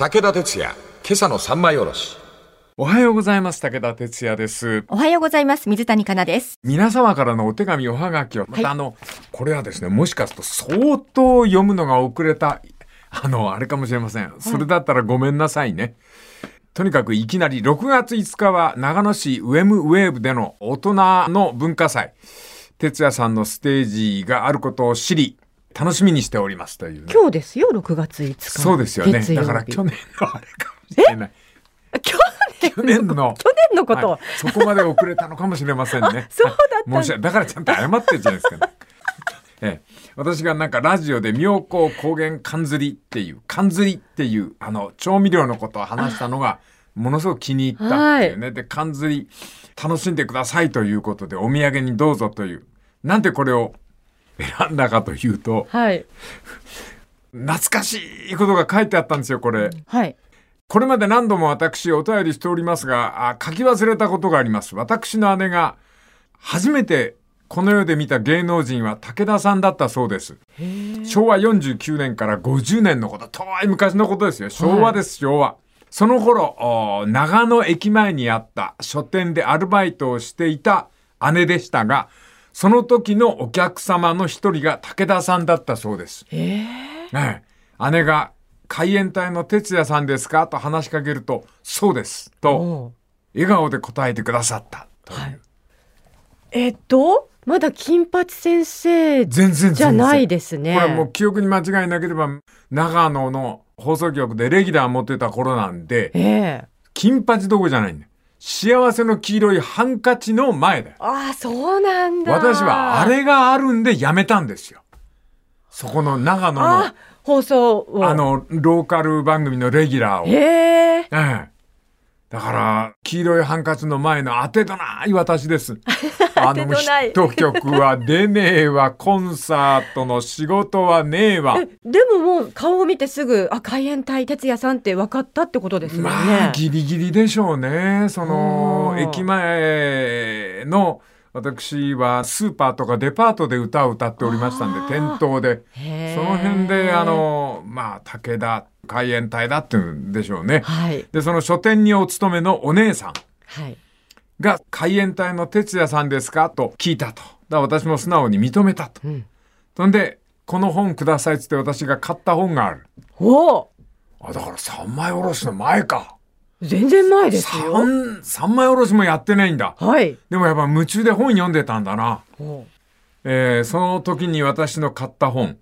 武田鉄矢、今朝の三枚おろし。おはようございます。武田哲也です。おはようございます。水谷香奈です。皆様からのお手紙、おはがきを、まはいたあの、これはですね、もしかすると相当読むのが遅れた、あの、あれかもしれません。それだったらごめんなさいね。とにかくいきなり6月5日は長野市ウェムウェーブでの大人の文化祭。哲也さんのステージがあることを知り、楽しみにしておりますというね、今日ですよ、6月5日。そうですよね。だから去年のあれかもしれない。去去年の。去年のこと？はいそこまで遅れたのかもしれませんね。そうだったんだ申し訳だからちゃんと謝ってるじゃないですか、ね。ええ、私がなんかラジオで妙高高原缶ずりっていう缶ずりっていうあの調味料のことを話したのがものすごく気に入ったっていうね、で缶ずり楽しんでくださいということでお土産にどうぞというなんでこれを選んだかというとはい。懐かしいことが書いてあったんですよこれ。はい。これまで何度も私お便りしておりますが、あ書き忘れたことがあります。私の姉が初めてこの世で見た芸能人は武田さんだったそうです。昭和49年から50年のこと、遠い昔のことですよ。昭和です、昭和。その頃、お長野駅前にあった書店でアルバイトをしていた姉でしたが、その時のお客様の一人が武田さんだったそうです。えええ、姉が海援隊の哲也さんですかと話しかけると、そうです。と、お笑顔で答えてくださった。というはいえっと、まだ金八先生全然じゃないですね。これもう記憶に間違いなければ、長野の放送局でレギュラー持ってた頃なんで、ええ金八どこじゃないんだよ。幸せの黄色いハンカチの前だよ。ああ、そうなんだ。私はあれがあるんで辞めたんですよ。そこの長野のあ、放送を。あ、の、ローカル番組のレギュラーを。ええええ。だから、黄色いハンカチの前の当てどない私です。あの、ヒット曲は出ねえわ、コンサートの仕事はねえわ。え、でももう顔を見てすぐ、あ、海援隊哲也さんって分かったってことですもんね。まあ、ギリギリでしょうね。その駅前の、私はスーパーとかデパートで歌を歌っておりましたんで、店頭で。その辺で、あ、の、まあ、武田海援隊だっていうんでしょうね。はい。で、その書店にお勤めのお姉さん。はい。が海援隊の哲也さんですかと聞いたと。だから私も素直に認めたと。うん。そんで、この本くださいっつって私が買った本がある。おおあ、だから三枚おろしの前か。全然前ですよ。三、三枚おろしもやってないんだ。はい。でもやっぱ夢中で本読んでたんだな。おえーその時に私の買った本。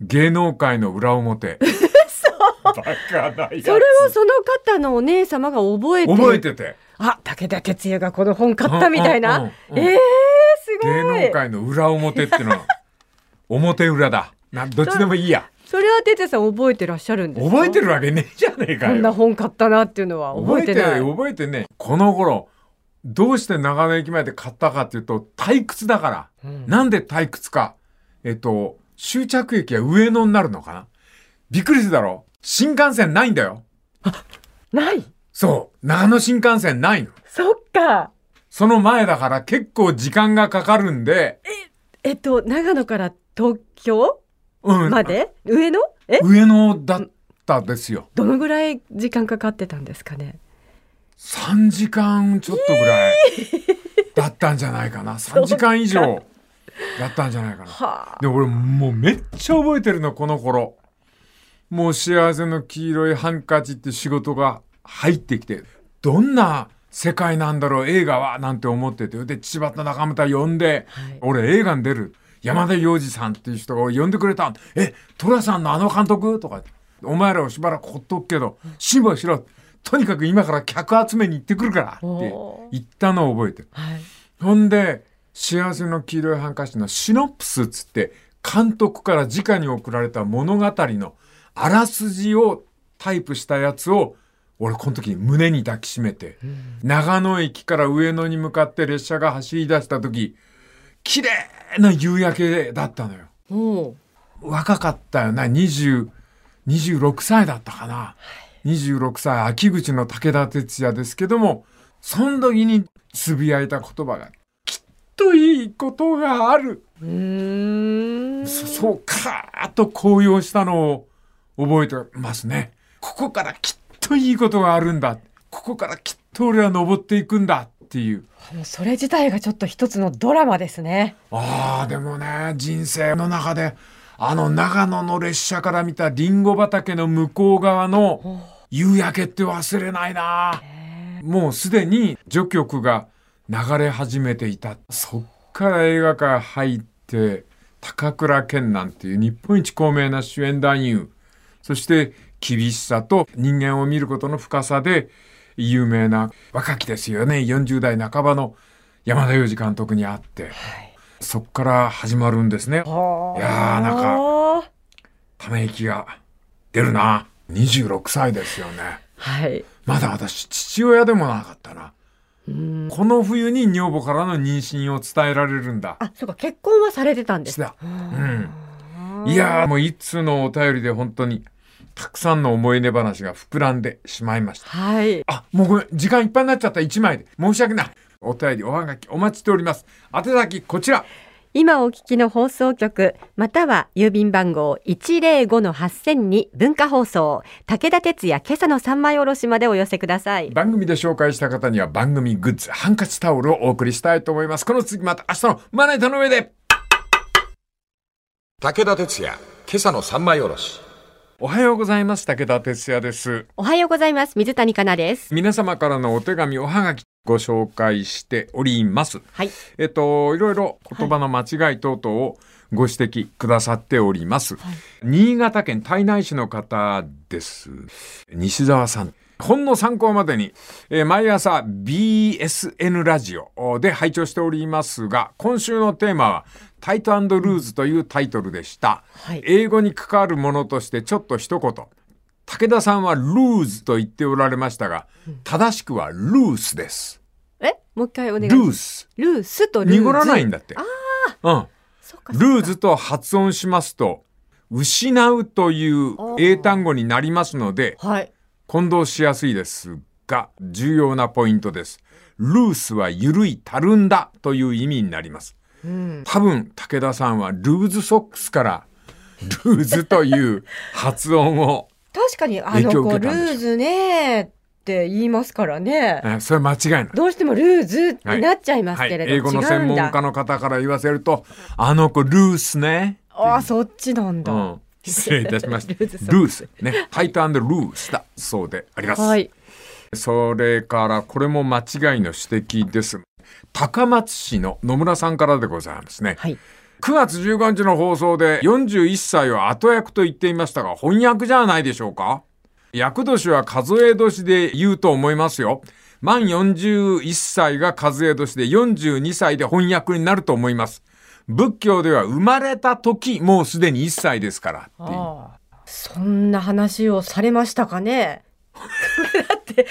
芸能界の裏表。バカなやつそれをその方のお姉様が覚えて覚えてて。あ、武田鉄矢がこの本買ったみたいな。ええすごい。芸能界の裏表ってのは、表裏だ。な、どっちでもいいや。それは哲也さん覚えてらっしゃるんですか？覚えてるわけねえじゃねえかこんなよ。本買ったなっていうのは覚えてない。覚えてね。この頃、どうして長野駅前で買ったかっていうと、退屈だから。うんなんで退屈か。えっと、終着駅は上野になるのかな？びっくりするだろ新幹線ないんだよ。ない？そう。長野新幹線ないの？そっか。その前だから結構時間がかかるんで、えっと、長野から東京？うん。まで、上野？え？上野だったですよ。どのぐらい時間かかってたんですかね？3時間ちょっとぐらいだったんじゃないかな。3時間以上だったんじゃないかな。はあ。で、俺もうめっちゃ覚えてるの、この頃。もう幸せの黄色いハンカチって仕事が入ってきて、どんな世界なんだろう、映画は、なんて思ってて。で、柴田中村呼んで、はい俺映画に出る。山田洋次さんっていう人が呼んでくれたん。え、寅さんのあの監督？とか。お前らをしばらくほっとくけど、辛抱しろ。とにかく今から客集めに行ってくるからって言ったのを覚えてる。はい。ほんで、幸せの黄色いハンカチのシノプスっつって、監督から直に送られた物語のあらすじをタイプしたやつを、俺この時に胸に抱きしめて、長野駅から上野に向かって列車が走り出した時、綺麗な夕焼けだったのよ。若かったよな、20、26歳だったかな。26歳、秋口の武田鉄矢ですけども、その時につぶやいた言葉が、といいことがある。う。そそうかーっと高揚したのを覚えてますね。ここからきっといいことがあるんだ。ここからきっと俺は登っていくんだっていう。それ自体がちょっと一つのドラマですね。ああ、でもね、人生の中で、あの長野の列車から見たリンゴ畑の向こう側の夕焼けって忘れないな。もうすでに序曲が流れ始めていた。そっから映画界入って、高倉健なんていう日本一高名な主演男優。そして厳しさと人間を見ることの深さで有名な若きですよね。40代半ばの山田洋次監督に会って。そっから始まるんですね。いやーなんかか。ため息が出るな。26歳ですよね。はい。まだ私、父親でもなかったな。この冬に女房からの妊娠を伝えられるんだ。あ、そうか、結婚はされてたんです。うん。いやーもういつのお便りで本当にたくさんの思い出話が膨らんでしまいました。はい。あ、もうごめん、時間いっぱいになっちゃった1枚で。申し訳ない。お便り、おはがきお待ちしております。宛先こちら。今お聞きの放送局、または郵便番号105-8000に文化放送、武田鉄矢今朝の三枚おろしまでお寄せください。番組で紹介した方には番組グッズ、ハンカチタオルをお送りしたいと思います。この次また明日のまな板の上で。武田鉄矢、今朝の三枚おろし。おはようございます。武田哲也です。おはようございます。水谷香奈です。皆様からのお手紙、おはがきご紹介しております。はい。えっと、いろいろ言葉の間違い等々をご指摘くださっております。新潟県胎内市の方です。西澤さん。ほんの参考までに、えー毎朝 BSN ラジオで拝聴しておりますが、今週のテーマはタイトルーズというタイトルでした。はい英語に関わるものとしてちょっと一言。武田さんはルーズと言っておられましたが、正しくはルースです。え？もう一回お願いルします。ース。ルースと。濁らないんだって。うん。そっかそっかルーズと発音しますと、失うという英単語になりますので、はい。混同しやすいですが、重要なポイントです。ルースは緩い、たるんだという意味になります。多分、武田さんはルーズソックスから、ルーズという発音を、確かに、あの子、ル受けたんでしょうーズねって言いますからね。えそれ間違いない。どうしてもルーズになっちゃいますけれど、英語の違うんだ。専門家の方から言わせると、あの子ルースね。ああ、そっちなんだ。うん。失礼いたしました。ルース。ね。タイトルースだそうであります。はい。それから、これも間違いの指摘です。高松市の野村さんからでございますね。はい。9月15日の放送で41歳を後役と言っていましたが、翻訳じゃないでしょうか？役年は数え年で言うと思いますよ。満41歳が数え年で42歳で翻訳になると思います。仏教では生まれた時もうすでに1歳ですから。そんな話をされましたかね？だって9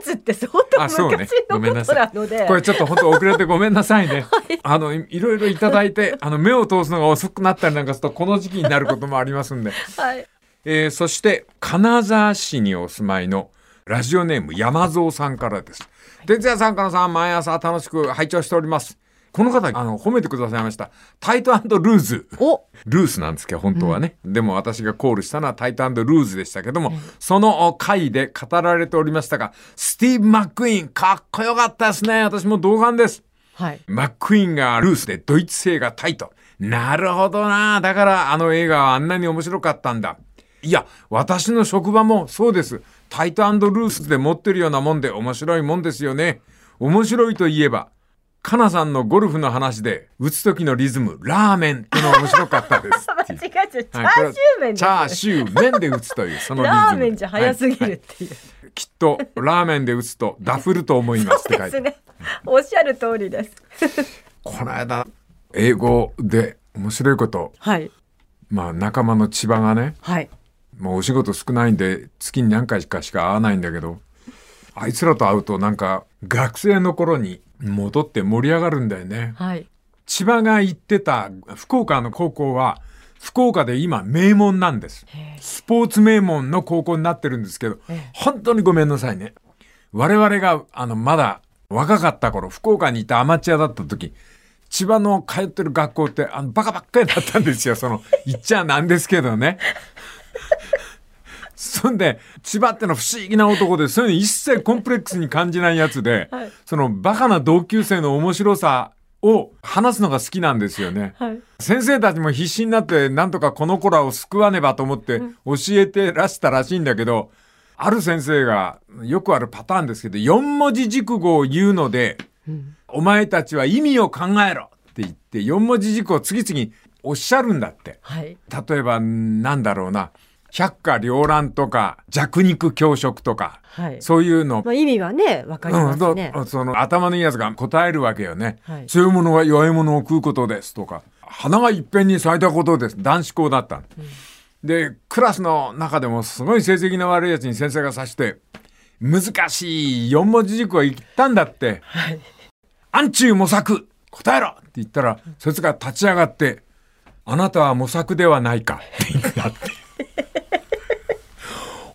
月って相当昔ごめんのことなさいなので、これちょっと本当遅れてごめんなさいね。あの、いいろいろいただいて、あの、目を通すのが遅くなったりなんかすると、この時期になることもありますんで。はい、えーそして、金沢市にお住まいのラジオネーム山蔵さんからです。哲也さん、からさん、毎朝楽しく拝聴しております。この方、あの、褒めてくださいました。タイトルーズ。おルースなんですけど、本当はね。でも私がコールしたのはタイトルーズでしたけども、その回で語られておりましたが、スティーブ・マックイーン、かっこよかったですね。私も同感です。はいマックイーンがルースでドイツ製がタイト。なるほどな。だからあの映画はあんなに面白かったんだ。いや、私の職場もそうです。タイトルースで持ってるようなもんで面白いもんですよね。面白いといえば、かなさんのゴルフの話で打つ時のリズム、ラーメンっての面白かったです。っていう。間違えちゃう。チャーシュー麺チャーシュー麺で打つという、そのリズム。ラーメンじゃ早すぎるはいっていう、きっと、ラーメンで打つとダフると思いますって書いて ね。おっしゃる通りです。この間、英語で面白いこと、はい。まあ仲間の千葉がね、はい。もうお仕事少ないんで月に何回かしか会わないんだけど、あいつらと会うとなんか学生の頃に戻って盛り上がるんだよね。はい千葉が行ってた福岡の高校は、福岡で今名門なんです。スポーツ名門の高校になってるんですけど、本当にごめんなさいね。我々が、あの、まだ若かった頃、福岡にいたアマチュアだった時、千葉の通ってる学校って、あの、バカばっかりだったんですよ。その、言っちゃなんですけどね。そんで、千葉っての不思議な男で、そういうの一切コンプレックスに感じないやつで、はいそのバカな同級生の面白さを話すのが好きなんですよね。はい。先生たちも必死になって、なんとかこの子らを救わねばと思って教えてらしたらしいんだけど、ある先生が、よくあるパターンですけど、4文字熟語を言うので、お前たちは意味を考えろって言って、4文字熟語を次々おっしゃるんだって。はい。例えば、なんだろうな。百花繚乱とか、弱肉強食とか、はい。そういうの。まあ、意味はね、わかりうん、ますね。どその頭のいいやつが答えるわけよね。はい強いものが弱いものを食うことですとか、花がいっぺんに咲いたことです。男子校だったの、で、クラスの中でもすごい成績の悪いやつに先生が指して、難しい四文字熟語言ったんだって。はい。暗中模索答えろって言ったら、そいつが立ち上がって、あなたは模索ではないかって言ったって。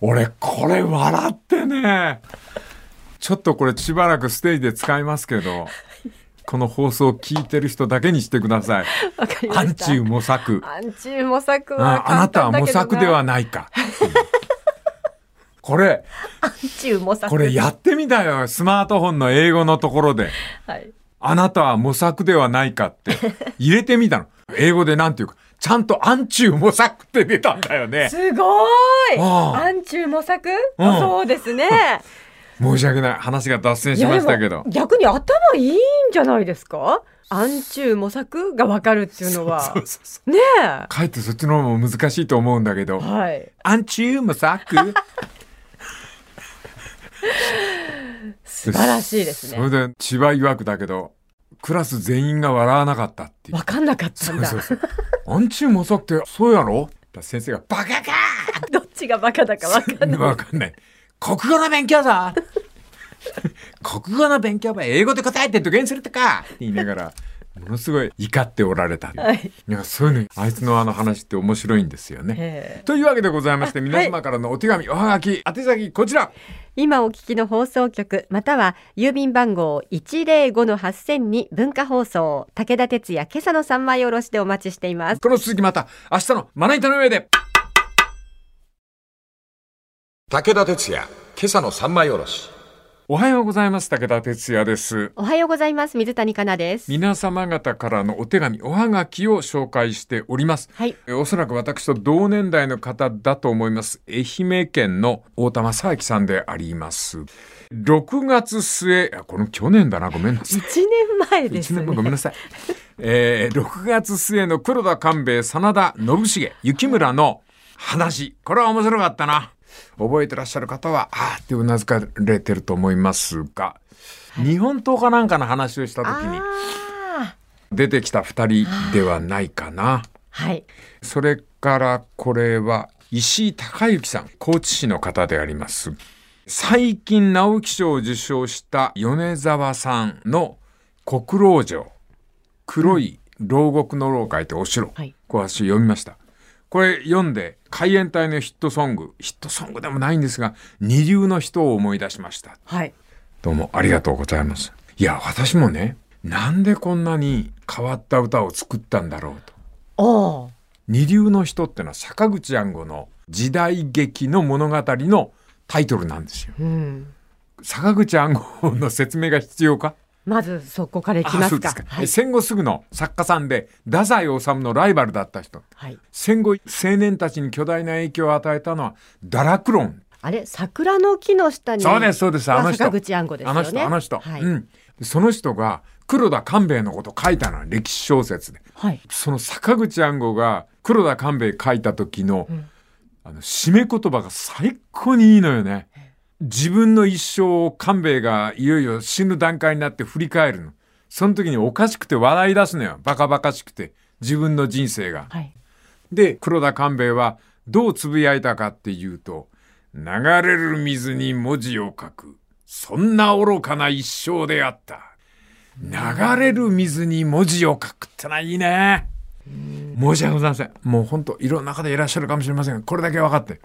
俺、これ笑ってね。ちょっとこれしばらくステージで使いますけど、この放送を聞いてる人だけにしてください。わかりました。暗中模索。暗中模索はああなたは模索ではない。か。これ、暗中模索。これやってみたよ。スマートフォンの英語のところで。はい。あなたは模索ではないかって入れてみたの。英語でなんていうか、ちゃんと暗中模索って出たんだよね。すごーい暗中模索、うんそうですね。申し訳ない。話が脱線しましたけど。逆に頭いいんじゃないですか？暗中模索がわかるっていうのは。ねかえってそっちの方も難しいと思うんだけえ。ど。はい。暗中模索？素晴らしいですね。それで、千葉曰くだけど、クラス全員が笑わなかったっていうわ。かんなかったんだ。そうそうそう。暗中模索ってそうやろ？先生がバカか どっちがバカだかわかんない。わかんない。国語の勉強だ国語の勉強は英語で答えて土下するとかって言いながら、ものすごい怒っておられた。はい。いやそういうの、あいつのあの話って面白いんですよね。ええというわけでございまして、皆様からのお手紙、おはがき、宛先こちら。今お聞きの放送局または郵便番号105-8000に文化放送武田鉄矢今朝の三枚おろしでお待ちしています。この続きまた明日のまな板の上で。武田鉄矢、今朝の三枚おろし。おはようございます。武田哲也です。おはようございます。水谷香奈です。皆様方からのお手紙、おはがきを紹介しております。はい。えおそらく私と同年代の方だと思います。愛媛県の大玉正明さんであります。6月末、あこの去年だな、ごめんなさい。一年前です1ね年。前ごめんなさい。えー、6月末の黒田官兵衛、真田信繁、雪村の話。これは面白かったな。覚えてらっしゃる方は、あーってうなずかれてると思いますが、日本刀かなんかの話をした時にあ出てきた2人ではないかな。ーはい。それからこれは石井隆之さん、高知市の方であります。最近直木賞を受賞した米沢さんの国老城、黒い牢獄の牢書いてお城。はいこれ私読みました。これ読んで海援隊のヒットソング、ヒットソングでもないんですが、二流の人を思い出しました。はい。どうもありがとうございます。いや、私もね、なんでこんなに変わった歌を作ったんだろうと。二流の人ってのは坂口安吾の時代劇の物語のタイトルなんですよ。うん。坂口安吾の説明が必要か？まずそこからいきますか。はい。戦後すぐの作家さんで太宰治のライバルだった人。はい。戦後青年たちに巨大な影響を与えたのは堕落論。あれ、桜の木の下に。そうですそうですあの人坂口安吾ですよね。あの人あの人。はい。うん。その人が黒田官兵衛のこと書いたのは歴史小説で。はい。その坂口安吾が黒田官兵衛書いた時の、んあの締め言葉が最高にいいのよね。自分の一生を官兵衛がいよいよ死ぬ段階になって振り返るの。その時におかしくて笑い出すのよ。バカバカしくて。自分の人生が。はい。で、黒田官兵衛はどうつぶやいたかっていうと、流れる水に文字を書く。そんな愚かな一生であった。流れる水に文字を書くってのはいいね。申し訳ございません。もう本当いろんな方いらっしゃるかもしれませんが、これだけ分かって。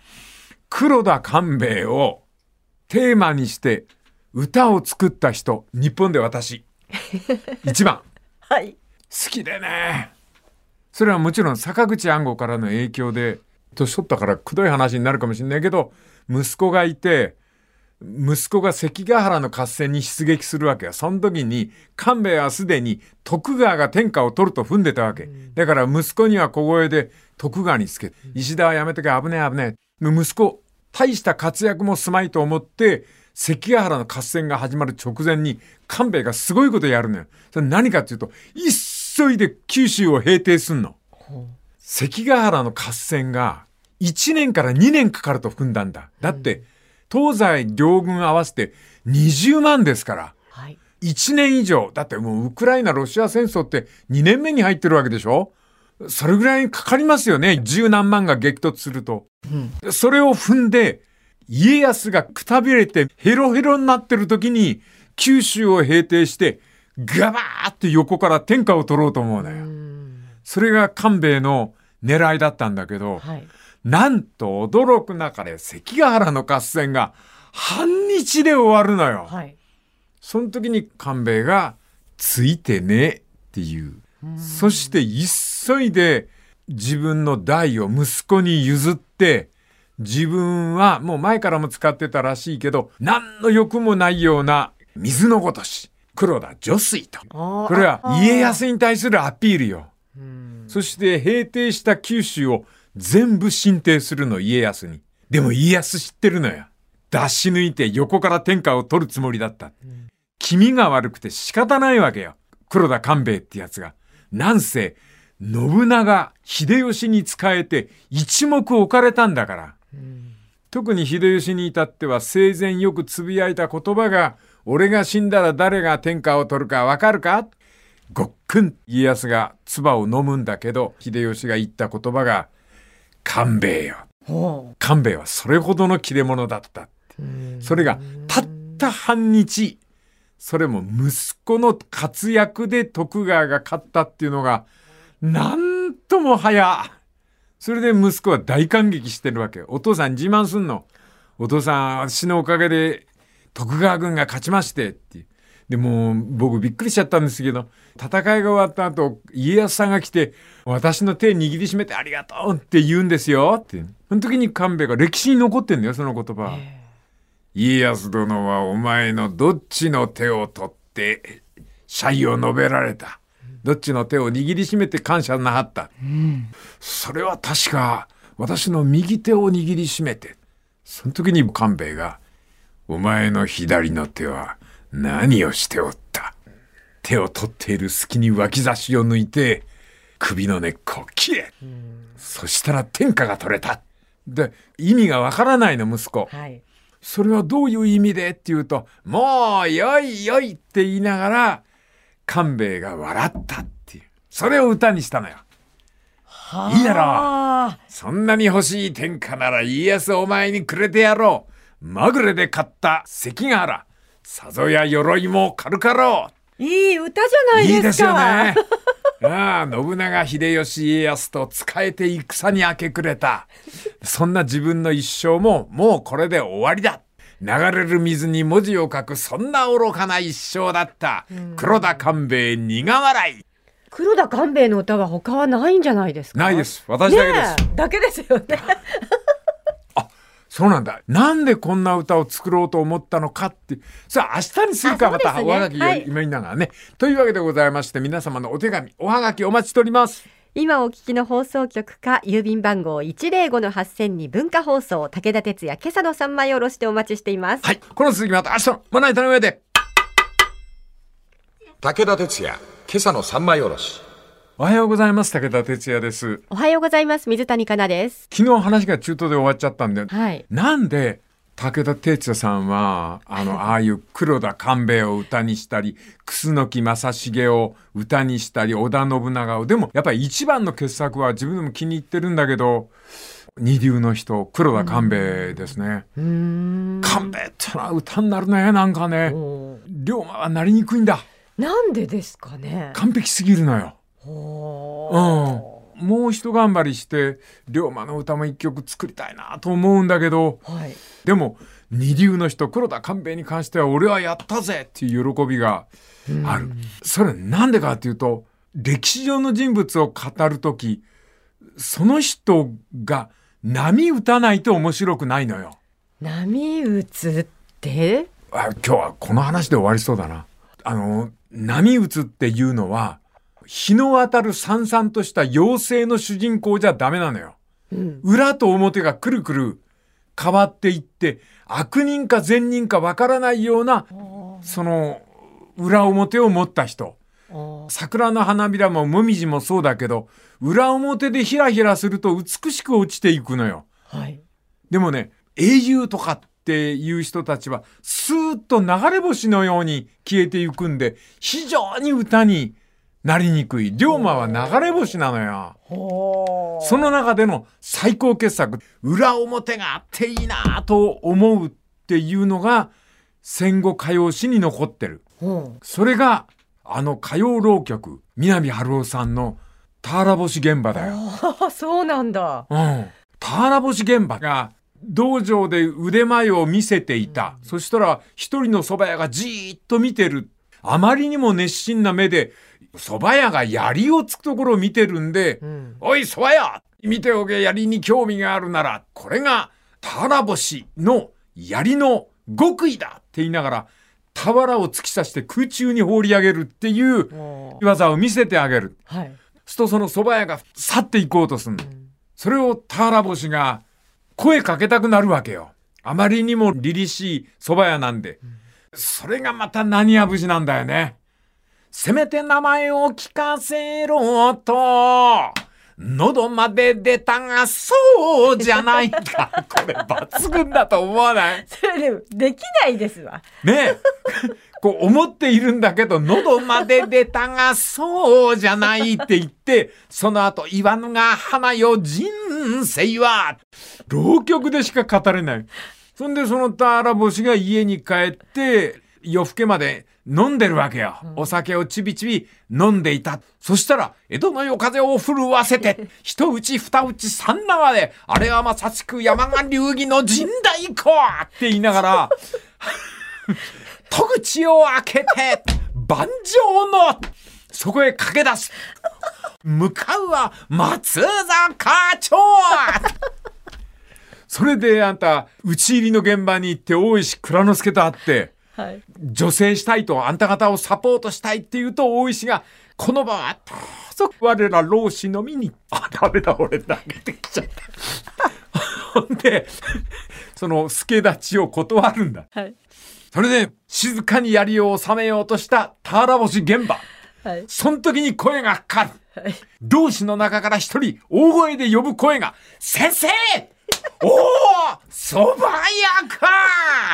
黒田官兵衛をテーマにして歌を作った人、日本で私。一番。はい。好きでね。それはもちろん坂口安吾からの影響で年取ったからくどい話になるかもしれないけど、息子がいて、息子が関ヶ原の合戦に出撃するわけよ。その時に、官兵衛はすでに徳川が天下を取ると踏んでたわけ。だから息子には小声で徳川につけ、石田はやめとけ危ねえ危ねえ。息子、大した活躍もすまいと思って、関ヶ原の合戦が始まる直前に、官兵衛がすごいことやるのよ。それ何かっていうと、急いで九州を平定すんの。関ヶ原の合戦が1年から2年かかると踏んだんだ。だって、東西両軍合わせて20万ですから。はい、1年以上。だってもうウクライナ・ロシア戦争って2年目に入ってるわけでしょそれぐらいかかりますよね。十何万が激突すると。うん、それを踏んで、家康がくたびれてヘロヘロになってる時に、九州を平定して、ガバーって横から天下を取ろうと思うのよ。それが官兵衛の狙いだったんだけど、はい、なんと驚く中で関ヶ原の合戦が半日で終わるのよ。はい、その時に官兵衛がついてねっていう。そして急いで自分の代を息子に譲って、自分はもう前からも使ってたらしいけど、何の欲もないような水のごとし、黒田女水と。これは家康に対するアピールよ。そして平定した九州を全部進呈するの、家康に。でも家康知ってるのよ。出し抜いて横から天下を取るつもりだった。気味が悪くて仕方ないわけよ。黒田官兵衛ってやつが。なんせ、信長、秀吉に仕えて一目置かれたんだから。特に秀吉に至っては生前よくつぶやいた言葉が、俺が死んだら誰が天下を取るかわかるか？ごっくん家康が唾を飲むんだけど、秀吉が言った言葉が、官兵衛よ。官兵衛はそれほどの切れ者だった。それがたった半日、それも息子の活躍で徳川が勝ったっていうのが、なんとも早。それで息子は大感激してるわけ。お父さん自慢すんの。お父さん、私のおかげで徳川軍が勝ちましてってでも僕びっくりしちゃったんですけど、戦いが終わった後、家康さんが来て、私の手握りしめてありがとうって言うんですよって。その時に官兵衛が歴史に残ってんだよ、その言葉。家康殿はお前のどっちの手を取って、謝意を述べられた。どっちの手を握りしめて感謝なはった。うん、それは確か、私の右手を握りしめて。その時に官兵衛が、お前の左の手は、何をしておった。手を取っている隙に脇差しを抜いて、首の根っこを切れ。そしたら天下が取れた。で、意味がわからないの、息子。はい、それはどういう意味でって言うと、もう、よいよいって言いながら、官兵衛が笑ったっていう。それを歌にしたのよ。いいだろう。そんなに欲しい天下なら家康お前にくれてやろう。まぐれで買った関ヶ原。さぞや鎧も軽かろう。いい歌じゃないですか。いいですよね。ああ、信長秀吉家康と仕えて戦に明け暮れた。そんな自分の一生ももうこれで終わりだ。流れる水に文字を書くそんな愚かな一生だった。黒田官兵衛苦笑い。黒田官兵衛の歌は他はないんじゃないですか？ないです。私だけです。だけですよね。そうなんだ。なんでこんな歌を作ろうと思ったのかって。さあ、明日にするか、また、おはがき読みながらね、というわけでございまして、皆様のお手紙、おはがきお待ちしております。今お聞きの放送局か、郵便番号105-8000に文化放送、武田鉄矢、今朝の三枚おろしてお待ちしています。はい。この続きまた明日のまな板の上で。武田鉄矢、今朝の三枚おろし。おはようございます。武田哲也です。おはようございます。水谷香奈です。昨日話が中途で終わっちゃったんで、はい、なんで武田哲也さんは、あの、ああいう黒田官兵衛を歌にしたり、楠木正成を歌にしたり、織田信長を、でもやっぱり一番の傑作は自分でも気に入ってるんだけど、二流の人、黒田官兵衛ですね。官兵衛ってのは歌になるね、なんかね。龍馬はなりにくいんだ。なんでですかね。完璧すぎるのよ。うん、もう一頑張りして龍馬の歌も一曲作りたいなと思うんだけど、はい、でも二流の人黒田官兵衛に関しては俺はやったぜっていう喜びがある。それなんでかっていうと歴史上の人物を語る時その人が波打たないと面白くないのよ。波打つって？あ今日はこの話で終わりそうだな。あの、波打つっていうのは、日の当たるさんさんとした妖精の主人公じゃダメなのよ。うん。裏と表がくるくる変わっていって、悪人か善人かわからないような、その、裏表を持った人。桜の花びらももみじもそうだけど、裏表でひらひらすると美しく落ちていくのよ。はい。でもね、英雄とかっていう人たちは、スーッと流れ星のように消えていくんで、非常に歌になりにくい。龍馬は流れ星なのよ。ほその中での最高傑作、裏表があっていいなと思うっていうのが、戦後歌謡史に残ってる。う。それが、あの歌謡浪曲、南春夫さんの田原星現場だよ。そうなんだ。うん。田原星現場が、道場で腕前を見せていた。そしたら、一人の蕎麦屋がじーっと見てる。あまりにも熱心な目で、蕎麦屋が槍をつくところを見てるんで、んおい蕎麦屋見ておけ槍に興味があるなら、これが田原星の槍の極意だって言いながら、俵を突き刺して空中に放り上げるっていう技を見せてあげる。はい。するとその蕎麦屋が去っていこうとするの。それを田原星が声かけたくなるわけよ。あまりにも凛々しい蕎麦屋なんで。それがまた何や節なんだよね。せめて名前を聞かせろと、喉まで出たがそうじゃないか。これ抜群だと思わない？それでも、できないですわ。ねえ。こう思っているんだけど、喉まで出たが、そうじゃないって言って、その後、言わぬが花よ、人生は、浪曲でしか語れない。そんで、その田原星が家に帰って、夜更けまで飲んでるわけよ。お酒をちびちび飲んでいた。そしたら、江戸の夜風を震わせて、一打ち二打ち三縄で、あれはまさしく山賀流儀の神代子って言いながら、戸口を開けて、万丈の、そこへ駆け出す。向かうは松坂町それであんた、討ち入りの現場に行って大石蔵之介と会って、はい。女性したいと、あんた方をサポートしたいって言うと、大石が、この場はどうぞ我ら老子のみに。あ、ダメだ、俺投げてきちゃった。ほんで、その助立ちを断るんだ。はい。それで、静かに槍を収めようとした田原星現場。はい。その時に声がかかる。はい。同士の中から一人、大声で呼ぶ声が、先生 おお蕎麦屋か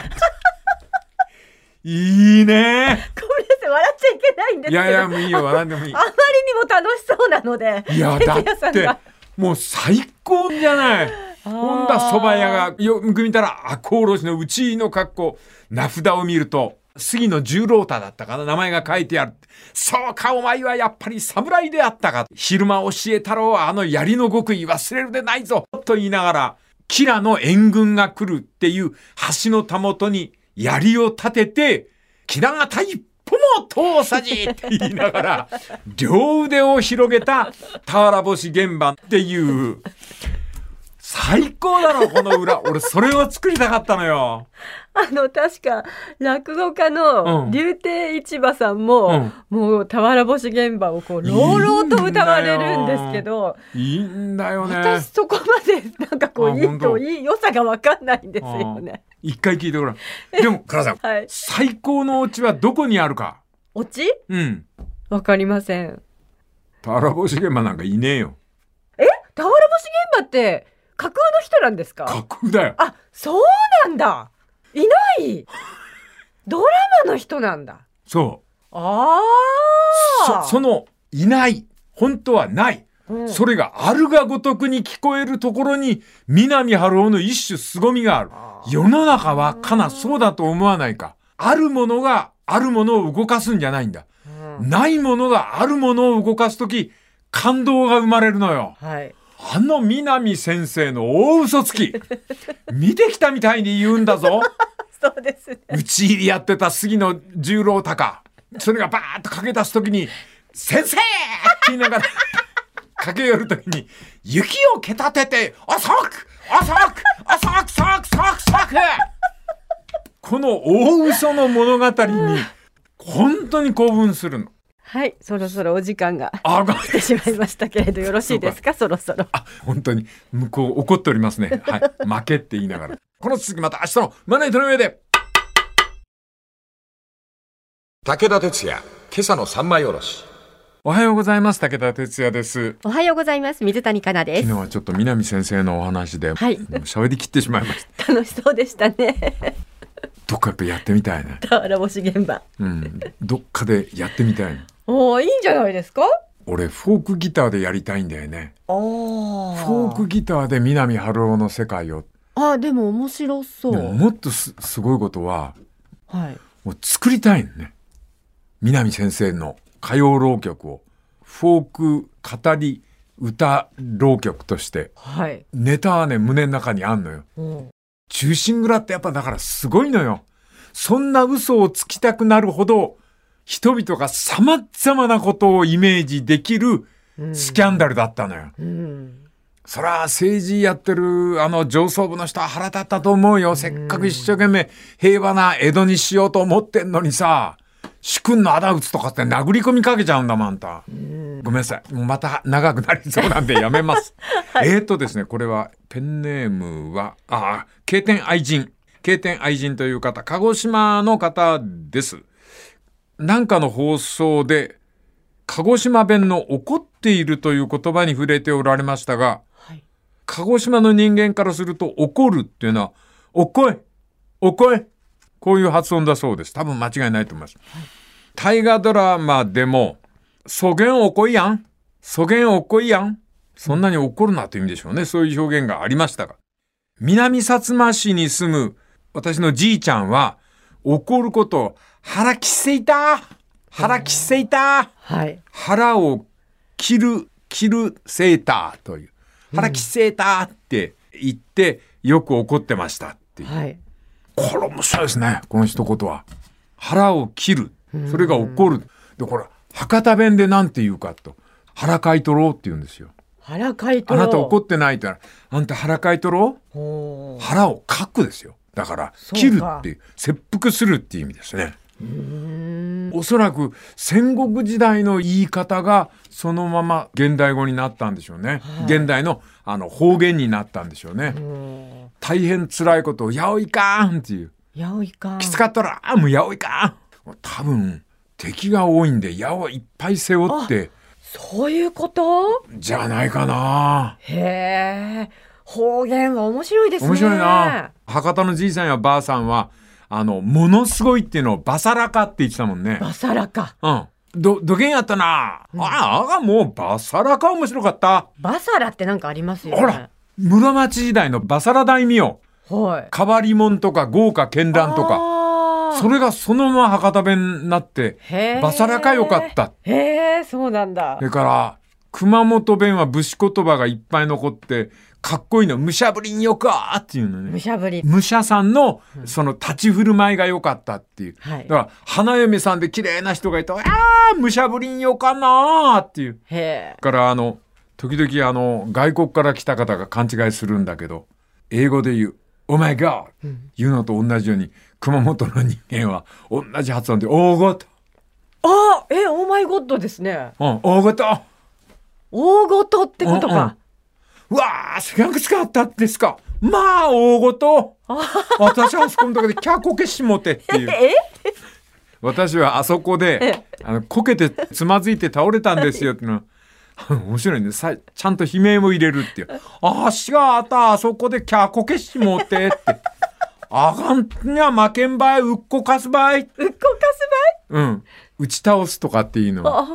いいねこれ笑っちゃいけないんですけど。いやいや、もういいよ、笑んでもいい あ。まりにも楽しそうなので。いや、関だってもう最高じゃない。ほんだ蕎麦屋が、よく見たら、赤穂浪士のうちの格好、名札を見ると、杉野十郎太だったかな名前が書いてある。そうか、お前はやっぱり侍であったか。昼間教えたろう、あの槍の極意忘れるでないぞ。と言いながら、キラの援軍が来るっていう橋のたもとに槍を立てて、キラが一歩も通さじって言いながら、両腕を広げた田原星現場っていう、最高だろ、この裏。俺、それを作りたかったのよ。あの、確か、落語家うのん竜亭市場さんも、もう、俵星現場をこう、朗々と歌われるんですけど、いいんだよね。私そこまで、なんかこう、いいと、いい良さがわかんないんですよね。一回聞いてごらん。でも、倉さん、はい。最高のオチはどこにあるか？オチ？うん。わかりません。田原星現場なんかいねえよ。俵星現場って、架空の人なんですか？架空だよ。あ、そうなんだいない ドラマの人なんだ。そう。ああそ、その、いない。本当はない。うんそれがあるがごとくに聞こえるところに、南春夫の一種凄みがある。世の中はかなそうだと思わないか。あるものがあるものを動かすんじゃないんだ。うんないものがあるものを動かすとき、感動が生まれるのよ。はい。あの南先生の大嘘つき。見てきたみたいに言うんだぞ。そうですね。打ち入りやってた杉野十郎太それがバーッと駆け出すときに、先生って言いながら 駆け寄るときに、雪を蹴立てて、遅く遅く遅く遅く遅く遅くこの大嘘の物語に、本当に興奮するの。はい、そろそろお時間が来てしまいましたけれど、よろしいですか、そろそろ。あ、本当に、向こう怒っておりますね。はい。負けって言いながら。この続きまた明日のマネートの上で。武田鉄矢、今朝の三枚おろし。おはようございます。武田哲也です。おはようございます。水谷香奈です。昨日はちょっと南先生のお話で、はいもう喋りきってしまいました。楽しそうでしたね。どっかやっぱやってみたいね。俵星現場。うん。どっかでやってみたいの。おお、いいんじゃないですか？俺、フォークギターでやりたいんだよね。フォークギターで南春夫の世界を。あ、でも面白そでもう。もっとすすごいことは、はい。もう作りたいのね。南先生の歌謡浪曲を。フォーク語り歌浪曲として。はい。ネタはね、胸の中にあんのよ。うん。中心蔵ってやっぱだからすごいのよ。そんな嘘をつきたくなるほど、人々が様々なことをイメージできるスキャンダルだったのよ。うん。そら政治やってるあの上層部の人は腹立ったと思うよ。せっかく一生懸命平和な江戸にしようと思ってんのにさ、主君の仇討つとかって殴り込みかけちゃうんだもん、あんた。ごめんなさい。もうまた長くなりそうなんでやめます。えーっとですね、これはペンネームは、ああ、経典愛人。経典愛人という方、鹿児島の方です。なんかの放送で、鹿児島弁の怒っているという言葉に触れておられましたが、はい。鹿児島の人間からすると怒るっていうのは、おこいおこいこういう発音だそうです。多分間違いないと思います。大河ドラマでも、そげんおこいやんそげんおこいやんそんなに怒るなという意味でしょうね。そういう表現がありましたが。南薩摩市に住む私のじいちゃんは、怒ることを腹きせいた腹きせいたはい。腹を切る、切るセーターという。腹切セーターって言って、よく怒ってましたっていう。はい。これ面白いですね、この一言は。腹を切る。それが怒る。で、これ、博多弁でなんて言うかと。腹かいとろうって言うんですよ。腹かいとあなた怒っってないって言ったら、あんた腹かいとろう？腹をかくですよ。だから、切るっていう、切腹するっていう意味ですね。おそらく戦国時代の言い方がそのまま現代語になったんでしょうね。現代のあの方言になったんでしょうね。うん大変辛いことを、やおいかんっていう。やおいかん。きつかったら、あもうやおいかん多分、敵が多いんで、矢をいっぱい背負って、そういうこと？じゃないかな。へえ。方言は面白いですね。面白いな。博多のじいさんやばあさんは、あの、ものすごいっていうのをバサラカって言ってたもんね。バサラか。うん。ど、どげんやったな。ああ、あがもうバサラカ面白かった。バサラってなんかありますよね。ほら、室町時代のバサラ大名、はい。変わり者とか豪華絢爛とか、かそれがそのまま博多弁になって、バサラかよかった。へえ、そうなんだそ。れから、熊本弁は武士言葉がいっぱい残って、かっこいいの、武者ぶりんよかっていうのね。むしゃぶり。武者さんの、その立ち振る舞いが良かったっていう。はいだから、花嫁さんで綺麗な人がいたら、ああ、武者ぶりんよかなーっていう。へえ。から、あの、時々あの、外国から来た方が勘違いするんだけど、英語で言う、Oh my God! 言うのと同じように、熊本の人間は同じ発音で、大ごと。あ、え、オーマイゴッドですね。うん、大ごと。大ごとってことか。うわあ、そがく使ったんですか？まあ、大ごと。私はあそこのとこでキャコケしもてっていう。え？私はあそこで、あの、こけてつまずいて倒れたんですよっていうのは。面白いね。さちゃんと悲鳴も入れるっていう。あしがあった、あそこでキャコケしもてって。あかんにゃ負けんばい、うっこかすばい。うっこかすうん。打ち倒すとかっていうのは。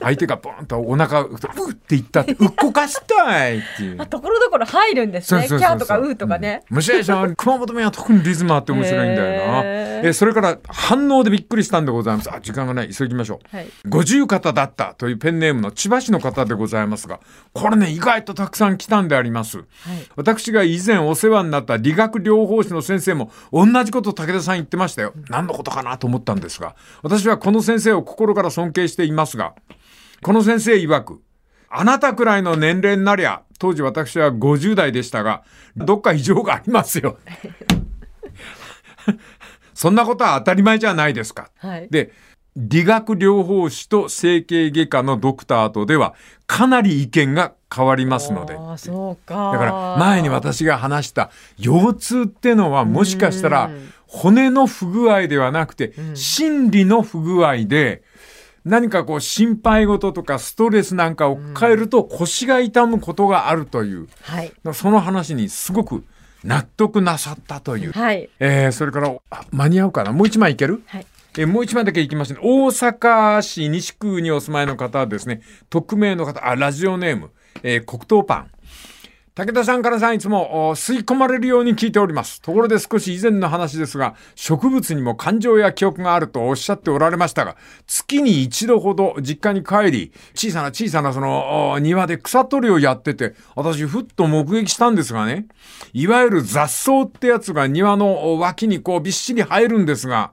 相手がボーンとお腹、うっていったって、うっこかしたいっていう。ところどころ入るんですね。キャーとかウーとかね。面白いでしょ熊本弁は特にリズムあって面白いんだよな。へーえそれから反応でびっくりしたんでございます。あ、時間がない。急ぎましょう。はい。五十肩だったというペンネームの千葉市の方でございますが、これね、意外とたくさん来たんであります。私が以前お世話になった理学療法士の先生も同じこと武田さん言ってましたよ。何のことかなと思ったんですが、私はこの先生を心から尊敬していますが、この先生曰く、あなたくらいの年齢になりゃ、当時私は50代でしたが、どっか異常がありますよ。そんなことは当たり前じゃないですか。はい。で、理学療法士と整形外科のドクターとでは、かなり意見が変わりますので。そうか。だから前に私が話した腰痛ってのはもしかしたらうん骨の不具合ではなくて心理の不具合で何かこう心配事とかストレスなんかを抱えると腰が痛むことがあるというはい。その話にすごく納得なさったという。はい。えーそれからあ間に合うかな？もう一枚いける？はい。えーもう一枚だけいきますね。大阪市西区にお住まいの方はですね、匿名の方、あ、ラジオネーム、えー黒糖パン。武田さんからさんいつもお吸い込まれるように聞いております。ところで少し以前の話ですが、植物にも感情や記憶があるとおっしゃっておられましたが、月に一度ほど実家に帰り、小さな小さなそのお庭で草取りをやってて、私ふっと目撃したんですがね、いわゆる雑草ってやつが庭のお脇にこうびっしり生えるんですが、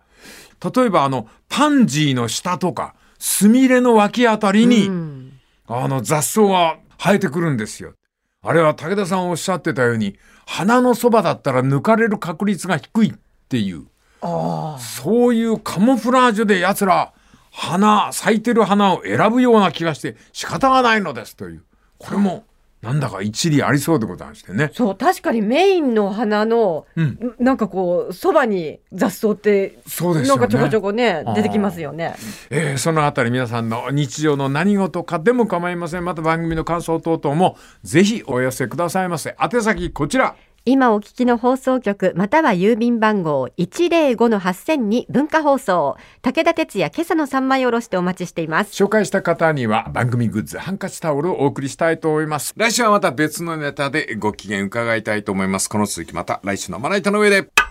例えばあの、パンジーの下とか、スミレの脇あたりに、うん。あの雑草が生えてくるんですよ。あれは武田さんおっしゃってたように、花のそばだったら抜かれる確率が低いっていう、あそういうカモフラージュで奴ら、花、咲いてる花を選ぶような気がして仕方がないのですという。これも、なんだか一理ありそうでございましてねあ。。そう、確かにメインの花の、うんなんかこう、そばに雑草って、そうですよね。なんかちょこちょこね出てきますよね。えーそのあたり皆さんの日常の何事かでも構いません。また番組の感想等々もぜひお寄せくださいませ。宛先こちら。今お聞きの放送局または郵便番号105-8000に文化放送武田鉄矢今朝の三枚おろしてお待ちしています紹介した方には番組グッズハンカチタオルをお送りしたいと思います。来週はまた別のネタでご機嫌伺いたいと思います。この続きまた来週のまな板の上で。